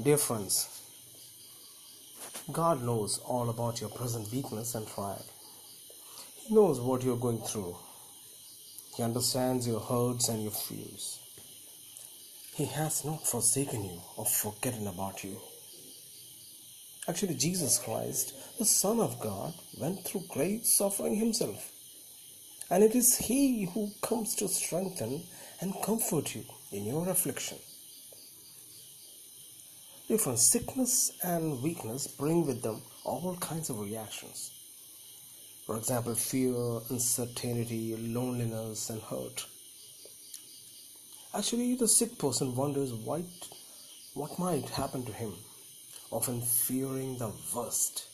Dear friends, God knows all about your present weakness and trial. He knows what you're going through. He understands your hurts and your fears. He has not forsaken you or forgotten about you. Actually, Jesus Christ, the Son of God, went through great suffering himself. And it is He who comes to strengthen and comfort you in your affliction. Different sickness and weakness bring with them all kinds of reactions. For example, fear, uncertainty, loneliness, and hurt. Actually, the sick person wonders what, what might happen to him, often fearing the worst,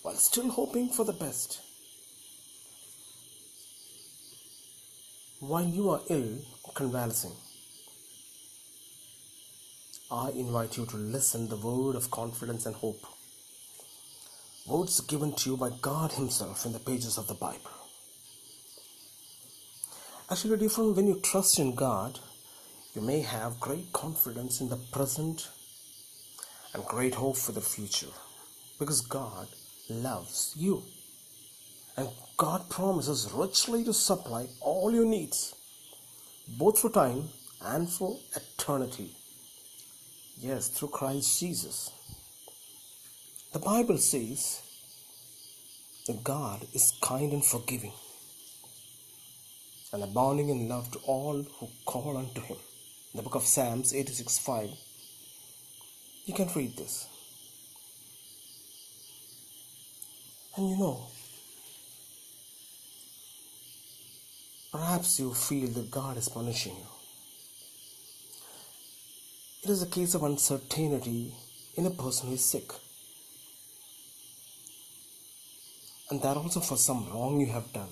while still hoping for the best. While you are ill, convalescing, I invite you to listen the word of confidence and hope. Words given to you by God Himself in the pages of the Bible. Actually, different when you trust in God, you may have great confidence in the present and great hope for the future because God loves you. And God promises richly to supply all your needs, both for time and for eternity. Yes, through Christ Jesus. The Bible says that God is kind and forgiving and abounding in love to all who call unto Him. In the book of Psalms 86 5. You can read this. And you know, perhaps you feel that God is punishing you. It is a case of uncertainty in a person who is sick. And that also for some wrong you have done.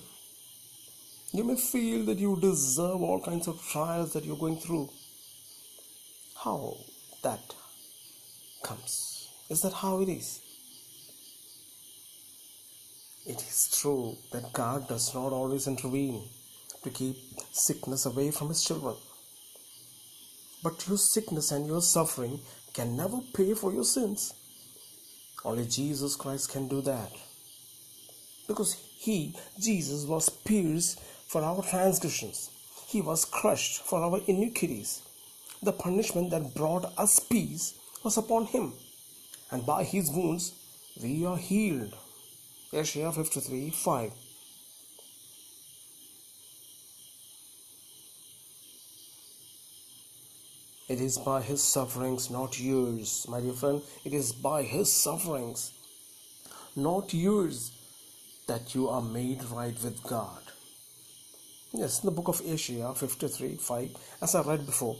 You may feel that you deserve all kinds of trials that you're going through. How that comes? Is that how it is? It is true that God does not always intervene to keep sickness away from His children. But your sickness and your suffering can never pay for your sins. Only Jesus Christ can do that. Because He, Jesus, was pierced for our transgressions, He was crushed for our iniquities. The punishment that brought us peace was upon Him, and by His wounds we are healed. Isaiah 53 5. It is by his sufferings, not yours, my dear friend. It is by his sufferings, not yours, that you are made right with God. Yes, in the book of Isaiah 53 5, as I read before,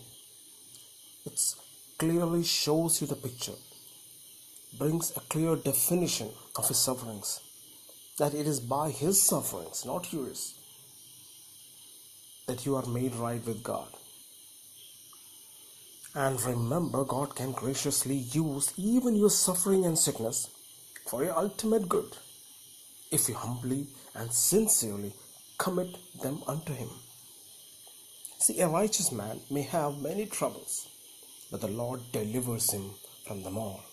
it clearly shows you the picture, brings a clear definition of his sufferings. That it is by his sufferings, not yours, that you are made right with God. And remember, God can graciously use even your suffering and sickness for your ultimate good if you humbly and sincerely commit them unto Him. See, a righteous man may have many troubles, but the Lord delivers him from them all.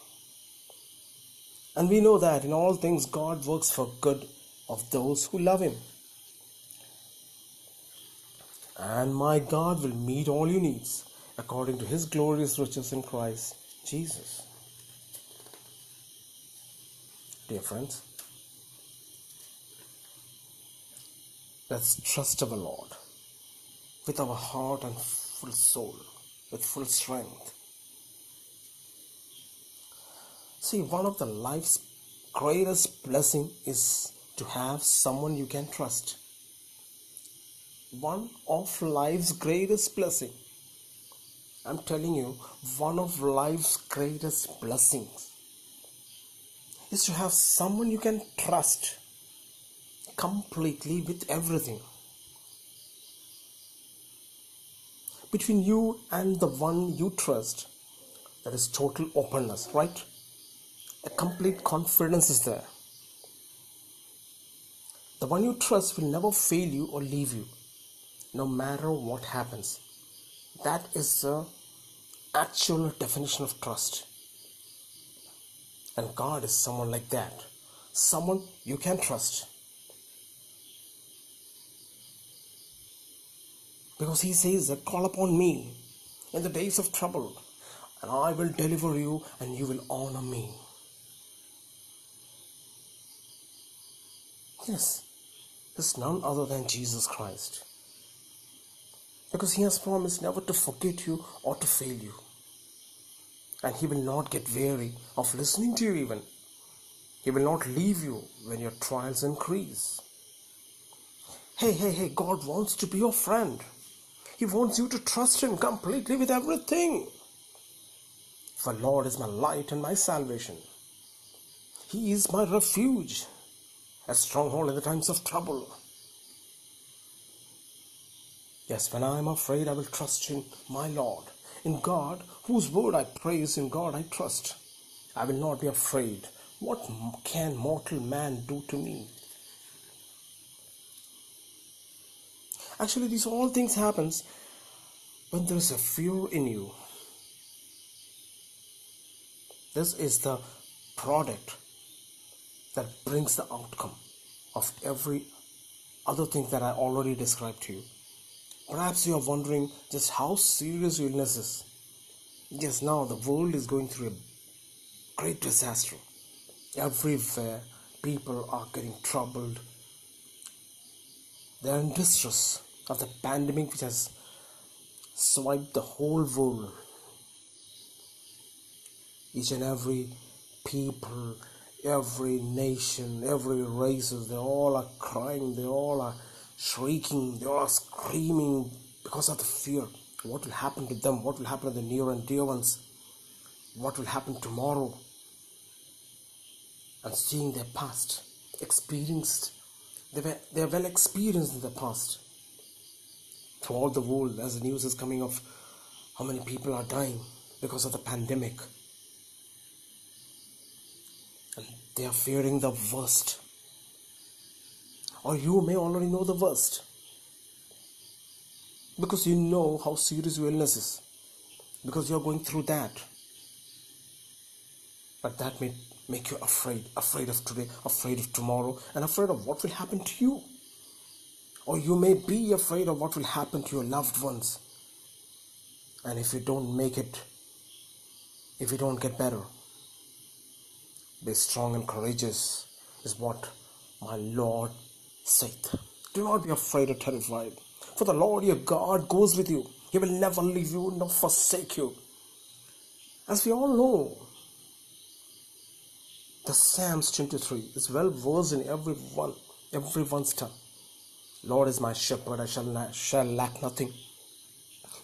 And we know that in all things God works for good of those who love Him. And my God will meet all your needs according to his glorious riches in Christ Jesus. Dear friends, let's trust our Lord with our heart and full soul, with full strength. See, one of the life's greatest blessing is to have someone you can trust. One of life's greatest blessing I'm telling you, one of life's greatest blessings is to have someone you can trust completely with everything. Between you and the one you trust, there is total openness, right? A complete confidence is there. The one you trust will never fail you or leave you, no matter what happens. That is the actual definition of trust. And God is someone like that. Someone you can trust. Because He says that call upon me in the days of trouble, and I will deliver you and you will honor me. Yes, there's none other than Jesus Christ. Because He has promised never to forget you or to fail you. And He will not get weary of listening to you, even. He will not leave you when your trials increase. Hey, hey, hey, God wants to be your friend. He wants you to trust Him completely with everything. For Lord is my light and my salvation. He is my refuge, a stronghold in the times of trouble. Yes, when I am afraid, I will trust in my Lord, in God, whose word I praise, in God I trust. I will not be afraid. What can mortal man do to me? Actually, these all things happens when there is a fear in you. This is the product that brings the outcome of every other thing that I already described to you. Perhaps you are wondering just how serious your illness is. Yes, now the world is going through a great disaster. Everywhere, people are getting troubled. They are in distress of the pandemic which has swiped the whole world. Each and every people, every nation, every races, they all are crying, they all are shrieking, they are screaming because of the fear. What will happen to them? What will happen to the near and dear ones? What will happen tomorrow? And seeing their past, experienced, they were they are well experienced in the past throughout the world as the news is coming of how many people are dying because of the pandemic. And they are fearing the worst. Or you may already know the worst. Because you know how serious your illness is. Because you are going through that. But that may make you afraid, afraid of today, afraid of tomorrow, and afraid of what will happen to you. Or you may be afraid of what will happen to your loved ones. And if you don't make it, if you don't get better, be strong and courageous, is what my Lord saith. Do not be afraid or terrified, for the Lord your God goes with you. He will never leave you nor forsake you. As we all know, the Psalms 23 is well versed in everyone, everyone's tongue. Lord is my shepherd, I shall, not, shall lack nothing.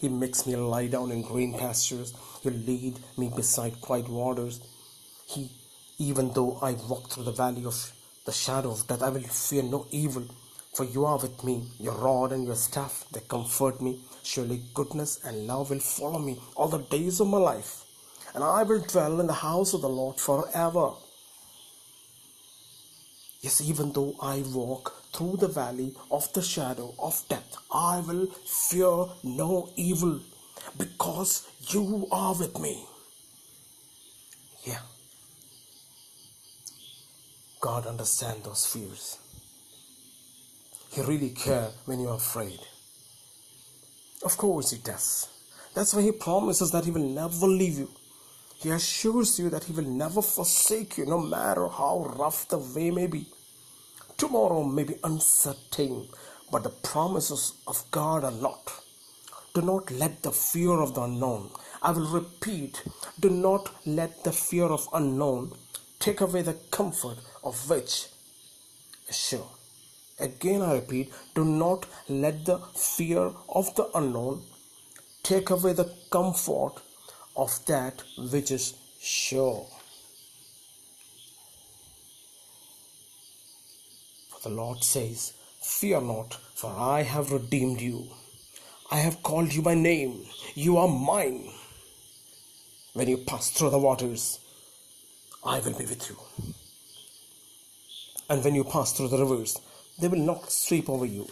He makes me lie down in green pastures. He'll lead me beside quiet waters. He, even though I walk through the valley of the shadow of death, I will fear no evil. For you are with me, your rod and your staff, they comfort me. Surely goodness and love will follow me all the days of my life, and I will dwell in the house of the Lord forever. Yes, even though I walk through the valley of the shadow of death, I will fear no evil because you are with me. Yeah. God understands those fears. He really cares when you're afraid. Of course, He does. That's why He promises that He will never leave you. He assures you that He will never forsake you, no matter how rough the way may be. Tomorrow may be uncertain, but the promises of God are not. Do not let the fear of the unknown, I will repeat, do not let the fear of unknown take away the comfort of which is sure. Again, I repeat, do not let the fear of the unknown take away the comfort of that which is sure. For the Lord says, Fear not, for I have redeemed you. I have called you by name. You are mine. When you pass through the waters, I will be with you. And when you pass through the rivers, they will not sweep over you.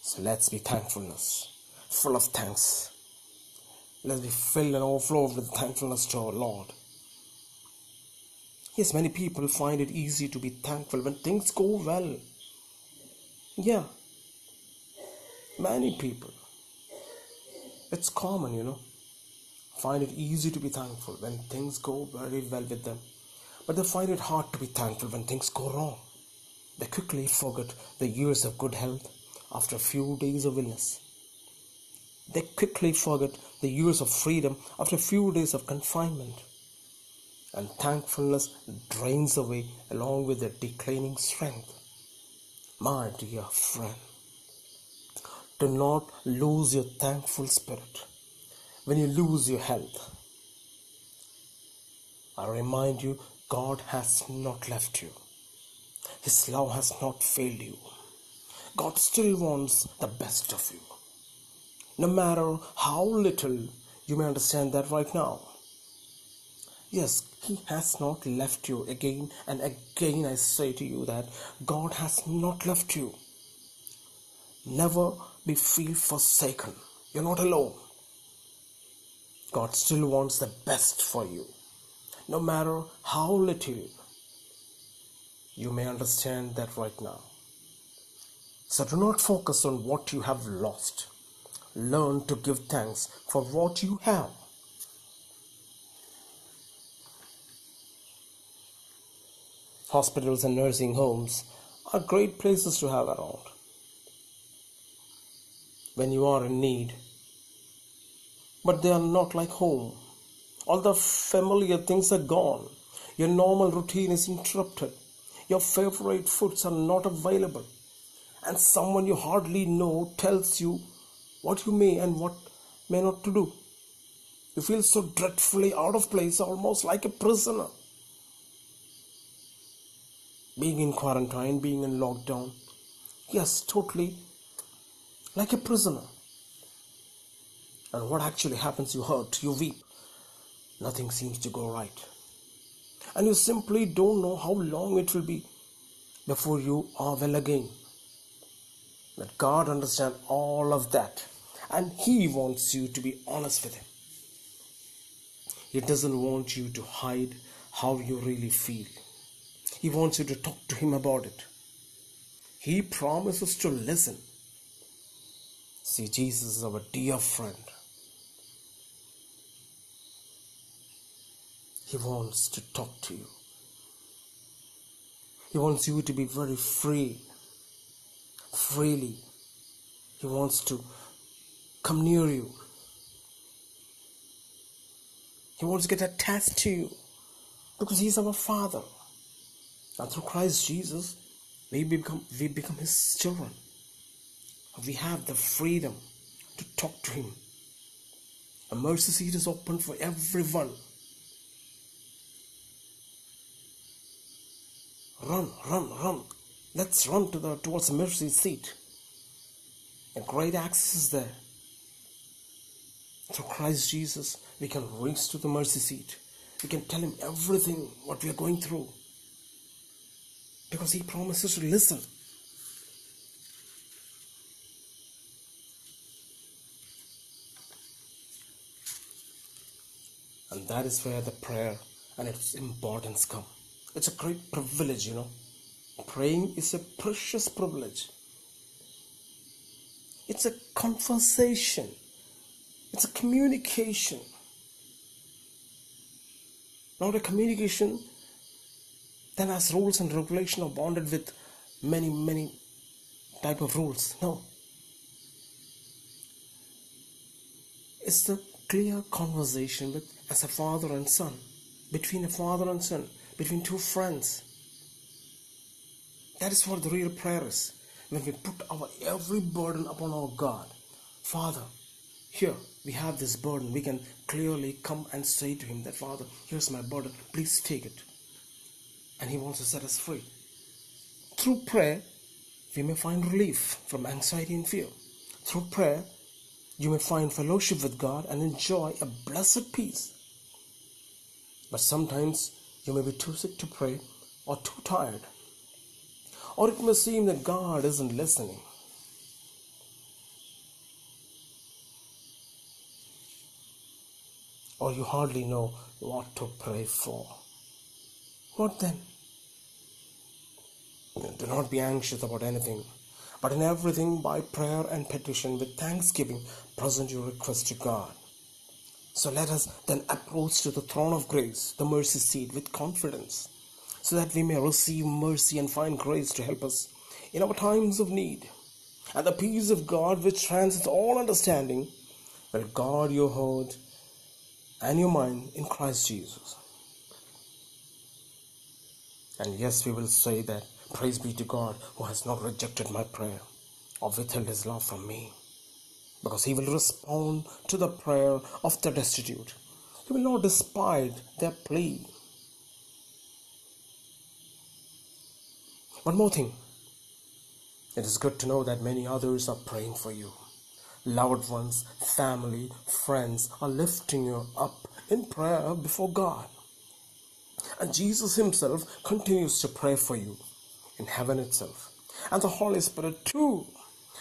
So let's be thankfulness, full of thanks. Let's be filled and overflowed with thankfulness to our Lord. Yes, many people find it easy to be thankful when things go well. Yeah, many people. It's common, you know. Find it easy to be thankful when things go very well with them. But they find it hard to be thankful when things go wrong. They quickly forget the years of good health after a few days of illness. They quickly forget the years of freedom after a few days of confinement. And thankfulness drains away along with their declining strength. My dear friend, do not lose your thankful spirit when you lose your health. I remind you, God has not left you. His love has not failed you. God still wants the best of you. No matter how little you may understand that right now. Yes, He has not left you. Again and again, I say to you that God has not left you. Never be feel forsaken. You're not alone. God still wants the best for you. No matter how little you may understand that right now. So do not focus on what you have lost. Learn to give thanks for what you have. Hospitals and nursing homes are great places to have around. When you are in need, but they are not like home. All the familiar things are gone. Your normal routine is interrupted. Your favorite foods are not available. And someone you hardly know tells you what you may and what may not to do. You feel so dreadfully out of place, almost like a prisoner. Being in quarantine, being in lockdown. Yes, totally like a prisoner. And what actually happens, you hurt, you weep. Nothing seems to go right. And you simply don't know how long it will be before you are well again. But God understands all of that. And He wants you to be honest with Him. He doesn't want you to hide how you really feel. He wants you to talk to Him about it. He promises to listen. See, Jesus is our dear friend. He wants to talk to you. He wants you to be very free, freely. He wants to come near you. He wants to get attached to you because He's our Father. And through Christ Jesus, we become, we become His children. We have the freedom to talk to Him. A mercy seat is open for everyone. Run, run, run. Let's run to the towards the mercy seat. A great access is there. Through Christ Jesus, we can reach to the mercy seat. We can tell him everything what we are going through. Because he promises to listen. And that is where the prayer and its importance come. It's a great privilege, you know. Praying is a precious privilege. It's a conversation. It's a communication. Not a communication that has rules and regulation or bonded with many, many type of rules. No. It's the clear conversation with as a father and son, between a father and son, between two friends. That is what the real prayer is. When we put our every burden upon our God, Father, here we have this burden. We can clearly come and say to Him that, Father, here's my burden. Please take it. And He wants to set us free. Through prayer, we may find relief from anxiety and fear. Through prayer, you may find fellowship with God and enjoy a blessed peace. But sometimes you may be too sick to pray or too tired. Or it may seem that God isn't listening. Or you hardly know what to pray for. What then? Do not be anxious about anything, but in everything by prayer and petition with thanksgiving present your request to God. So let us then approach to the throne of grace, the mercy seat, with confidence, so that we may receive mercy and find grace to help us in our times of need. And the peace of God, which transcends all understanding, will guard your heart and your mind in Christ Jesus. And yes, we will say that praise be to God who has not rejected my prayer or withheld his love from me. Because he will respond to the prayer of the destitute. He will not despise their plea. One more thing. It is good to know that many others are praying for you. Loved ones, family, friends are lifting you up in prayer before God. And Jesus Himself continues to pray for you in heaven itself. And the Holy Spirit, too,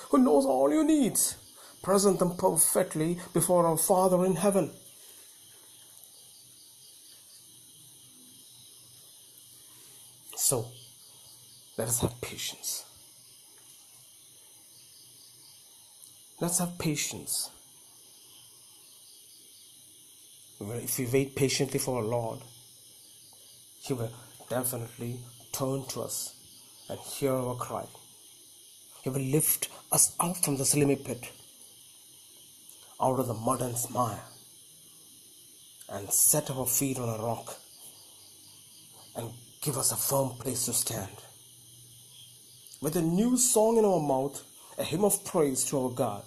who knows all your needs, present them perfectly before our Father in heaven. So, let us have patience. Let's have patience. If we wait patiently for our Lord, He will definitely turn to us and hear our cry. He will lift us out from the slimy pit, out of the mud and mire, and set our feet on a rock and give us a firm place to stand. With a new song in our mouth, a hymn of praise to our God.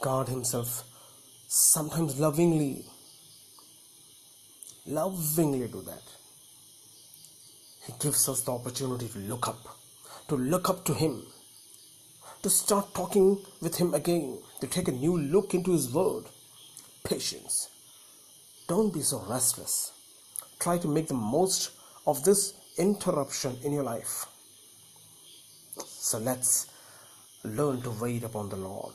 God Himself sometimes lovingly, lovingly do that. He gives us the opportunity to look up, to look up to Him, to start talking with Him again, to take a new look into His Word. Patience. Don't be so restless. Try to make the most of this interruption in your life. So let's learn to wait upon the Lord.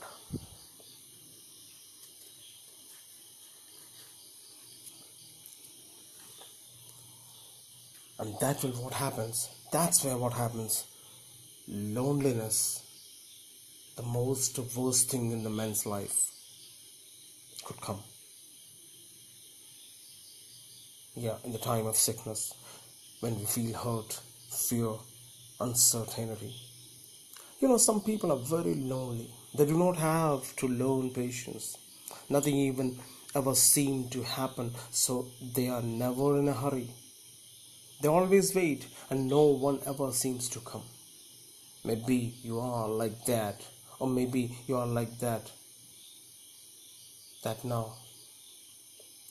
And that will what happens. That's where what happens. Loneliness, the most worst thing in the man's life, could come. Yeah, in the time of sickness, when we feel hurt, fear, uncertainty. You know, some people are very lonely. They do not have to learn patience. Nothing even ever seemed to happen, so they are never in a hurry. They always wait and no one ever seems to come. Maybe you are like that, or maybe you are like that. That now.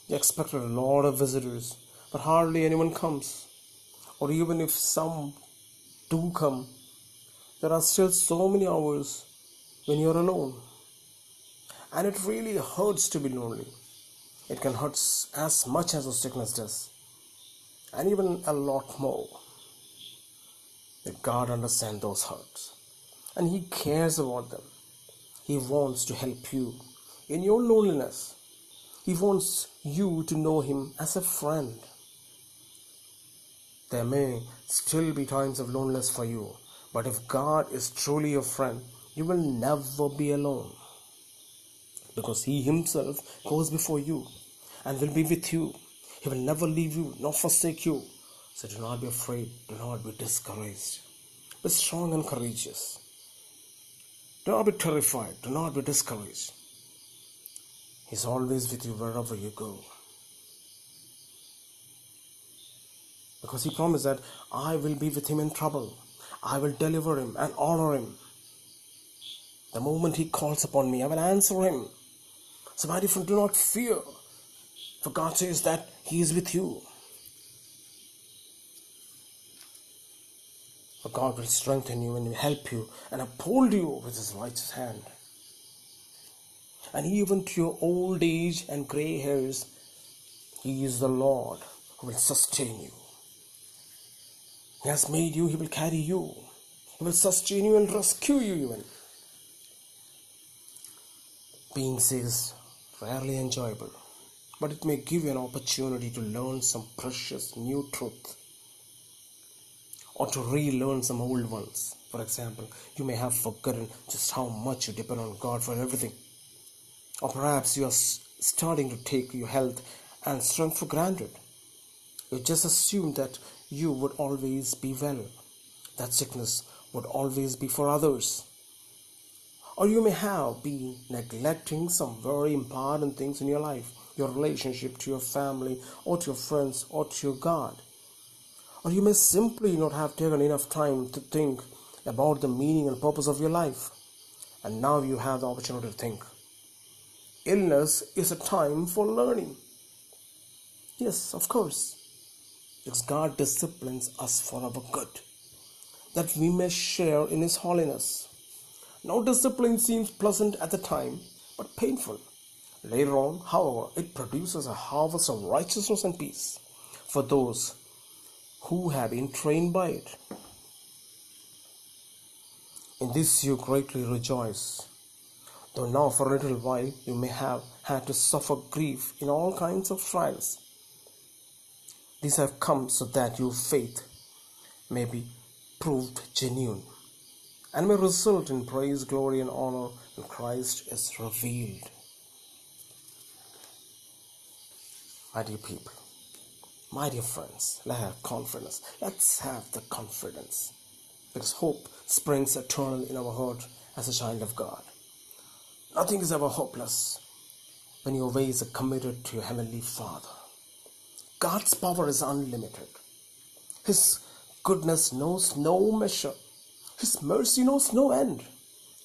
You expect a lot of visitors, but hardly anyone comes. Or even if some do come, there are still so many hours when you're alone. And it really hurts to be lonely. It can hurt as much as a sickness does and even a lot more. That God understands those hurts and He cares about them. He wants to help you in your loneliness. He wants you to know Him as a friend. There may still be times of loneliness for you, but if God is truly your friend, you will never be alone because He Himself goes before you and will be with you he will never leave you nor forsake you. So do not be afraid, do not be discouraged. Be strong and courageous. Do not be terrified, do not be discouraged. He's always with you wherever you go. Because he promised that I will be with him in trouble. I will deliver him and honor him. The moment he calls upon me, I will answer him. So, my dear friend, do not fear. For God says that He is with you. For God will strengthen you and help you and uphold you with His righteous hand. And even to your old age and gray hairs, He is the Lord who will sustain you. He has made you, He will carry you. He will sustain you and rescue you even. Being says rarely enjoyable, but it may give you an opportunity to learn some precious new truth or to relearn some old ones. For example, you may have forgotten just how much you depend on God for everything. Or perhaps you are starting to take your health and strength for granted. You just assume that you would always be well, that sickness would always be for others. Or you may have been neglecting some very important things in your life, your relationship to your family, or to your friends, or to your God. Or you may simply not have taken enough time to think about the meaning and purpose of your life. And now you have the opportunity to think. Illness is a time for learning. Yes, of course. Because God disciplines us for our good, that we may share in His holiness. Now, discipline seems pleasant at the time, but painful. Later on, however, it produces a harvest of righteousness and peace for those who have been trained by it. In this you greatly rejoice, though now for a little while you may have had to suffer grief in all kinds of trials. These have come so that your faith may be proved genuine and may result in praise, glory, and honor when Christ is revealed. My dear people, my dear friends, let's have confidence. Let's have the confidence because hope springs eternal in our heart as a child of God. Nothing is ever hopeless when your ways are committed to your Heavenly Father. God's power is unlimited. His goodness knows no measure. His mercy knows no end.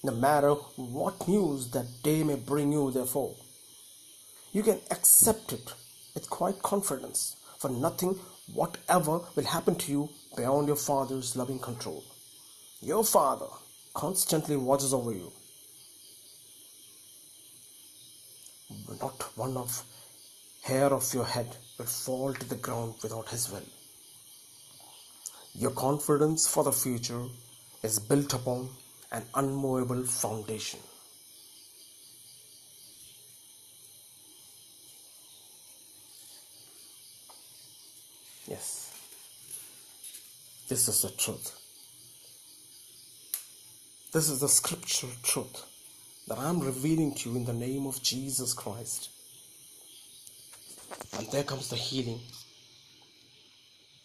No matter what news that day may bring you, therefore, you can accept it with quite confidence, for nothing whatever will happen to you beyond your Father's loving control. Your Father constantly watches over you. Not one of hair of your head will fall to the ground without His will. Your confidence for the future is built upon an unmovable foundation. Yes, this is the truth. This is the scriptural truth that I'm revealing to you in the name of Jesus Christ. And there comes the healing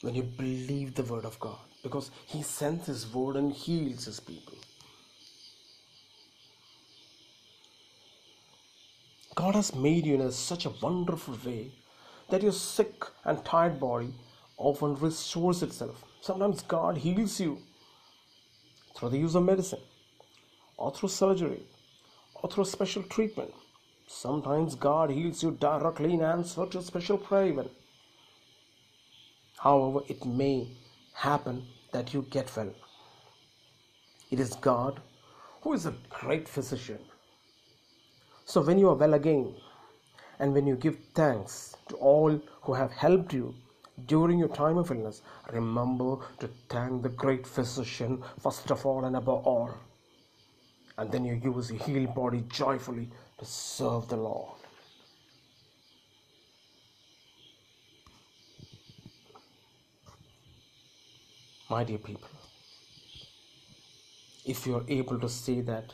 when you believe the word of God because He sends His word and heals His people. God has made you in a, such a wonderful way that your sick and tired body often restores itself. Sometimes God heals you through the use of medicine, or through surgery, or through special treatment. Sometimes God heals you directly in answer to a special prayer. Even. However, it may happen that you get well. It is God who is a great physician. So, when you are well again, and when you give thanks to all who have helped you during your time of illness, remember to thank the great physician first of all and above all. And then you use your healed body joyfully to serve the Lord. My dear people, if you are able to say that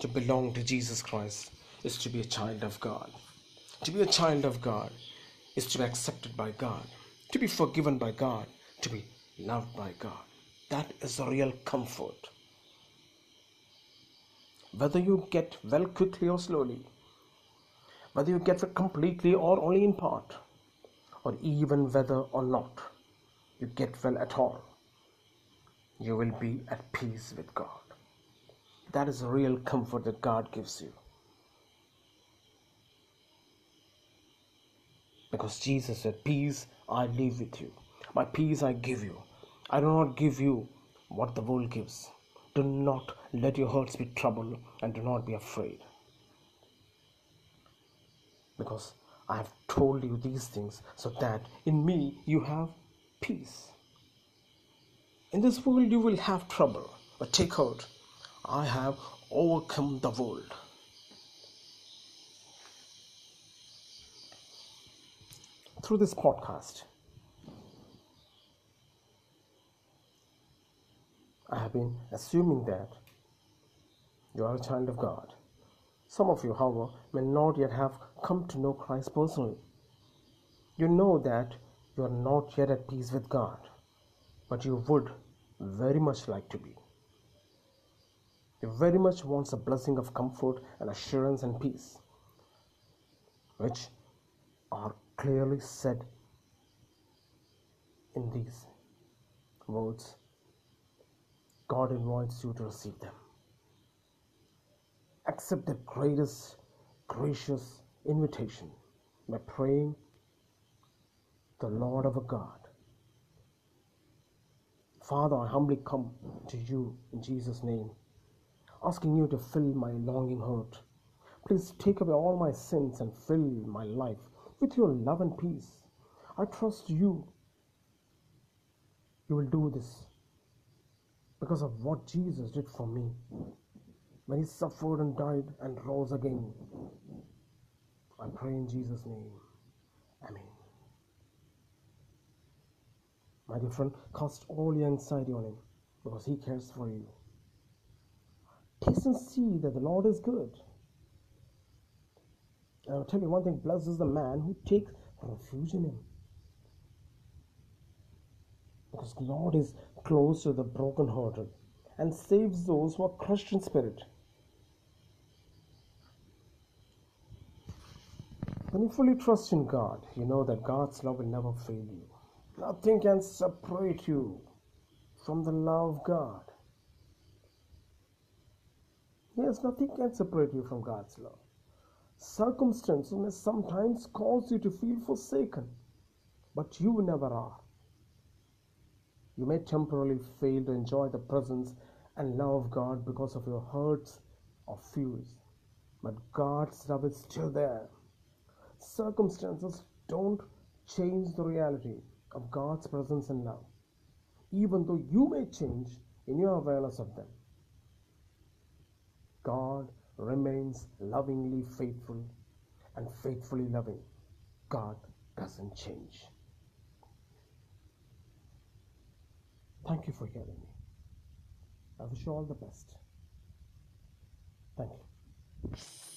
to belong to Jesus Christ is to be a child of God. To be a child of God is to be accepted by God, to be forgiven by God, to be loved by God. That is a real comfort. Whether you get well quickly or slowly, whether you get well completely or only in part, or even whether or not you get well at all, you will be at peace with God. That is a real comfort that God gives you. Because Jesus said, Peace I leave with you, my peace I give you. I do not give you what the world gives. Do not let your hearts be troubled and do not be afraid. Because I have told you these things so that in me you have peace. In this world you will have trouble, but take heart. I have overcome the world. Through this podcast, I have been assuming that you are a child of God. Some of you, however, may not yet have come to know Christ personally. You know that you are not yet at peace with God, but you would very much like to be. You very much want a blessing of comfort and assurance and peace, which are clearly said in these words. God invites you to receive them. Accept the greatest, gracious invitation by praying the Lord of a God. Father, I humbly come to you in Jesus' name, asking you to fill my longing heart. Please take away all my sins and fill my life with your love and peace. I trust you. You will do this because of what Jesus did for me when he suffered and died and rose again. I pray in Jesus' name. Amen. My dear friend, cast all your anxiety on him because he cares for you. Taste and see that the Lord is good. I'll tell you one thing blessed is the man who takes refuge in him. Because Lord is close to the brokenhearted and saves those who are crushed in spirit. When you fully trust in God, you know that God's love will never fail you. Nothing can separate you from the love of God. Yes, nothing can separate you from God's love. Circumstances may sometimes cause you to feel forsaken, but you never are. You may temporarily fail to enjoy the presence and love of God because of your hurts or fears, but God's love is still there. Circumstances don't change the reality of God's presence and love, even though you may change in your awareness of them. God remains lovingly faithful and faithfully loving. God doesn't change. Thank you for hearing me. I wish you all the best. Thank you.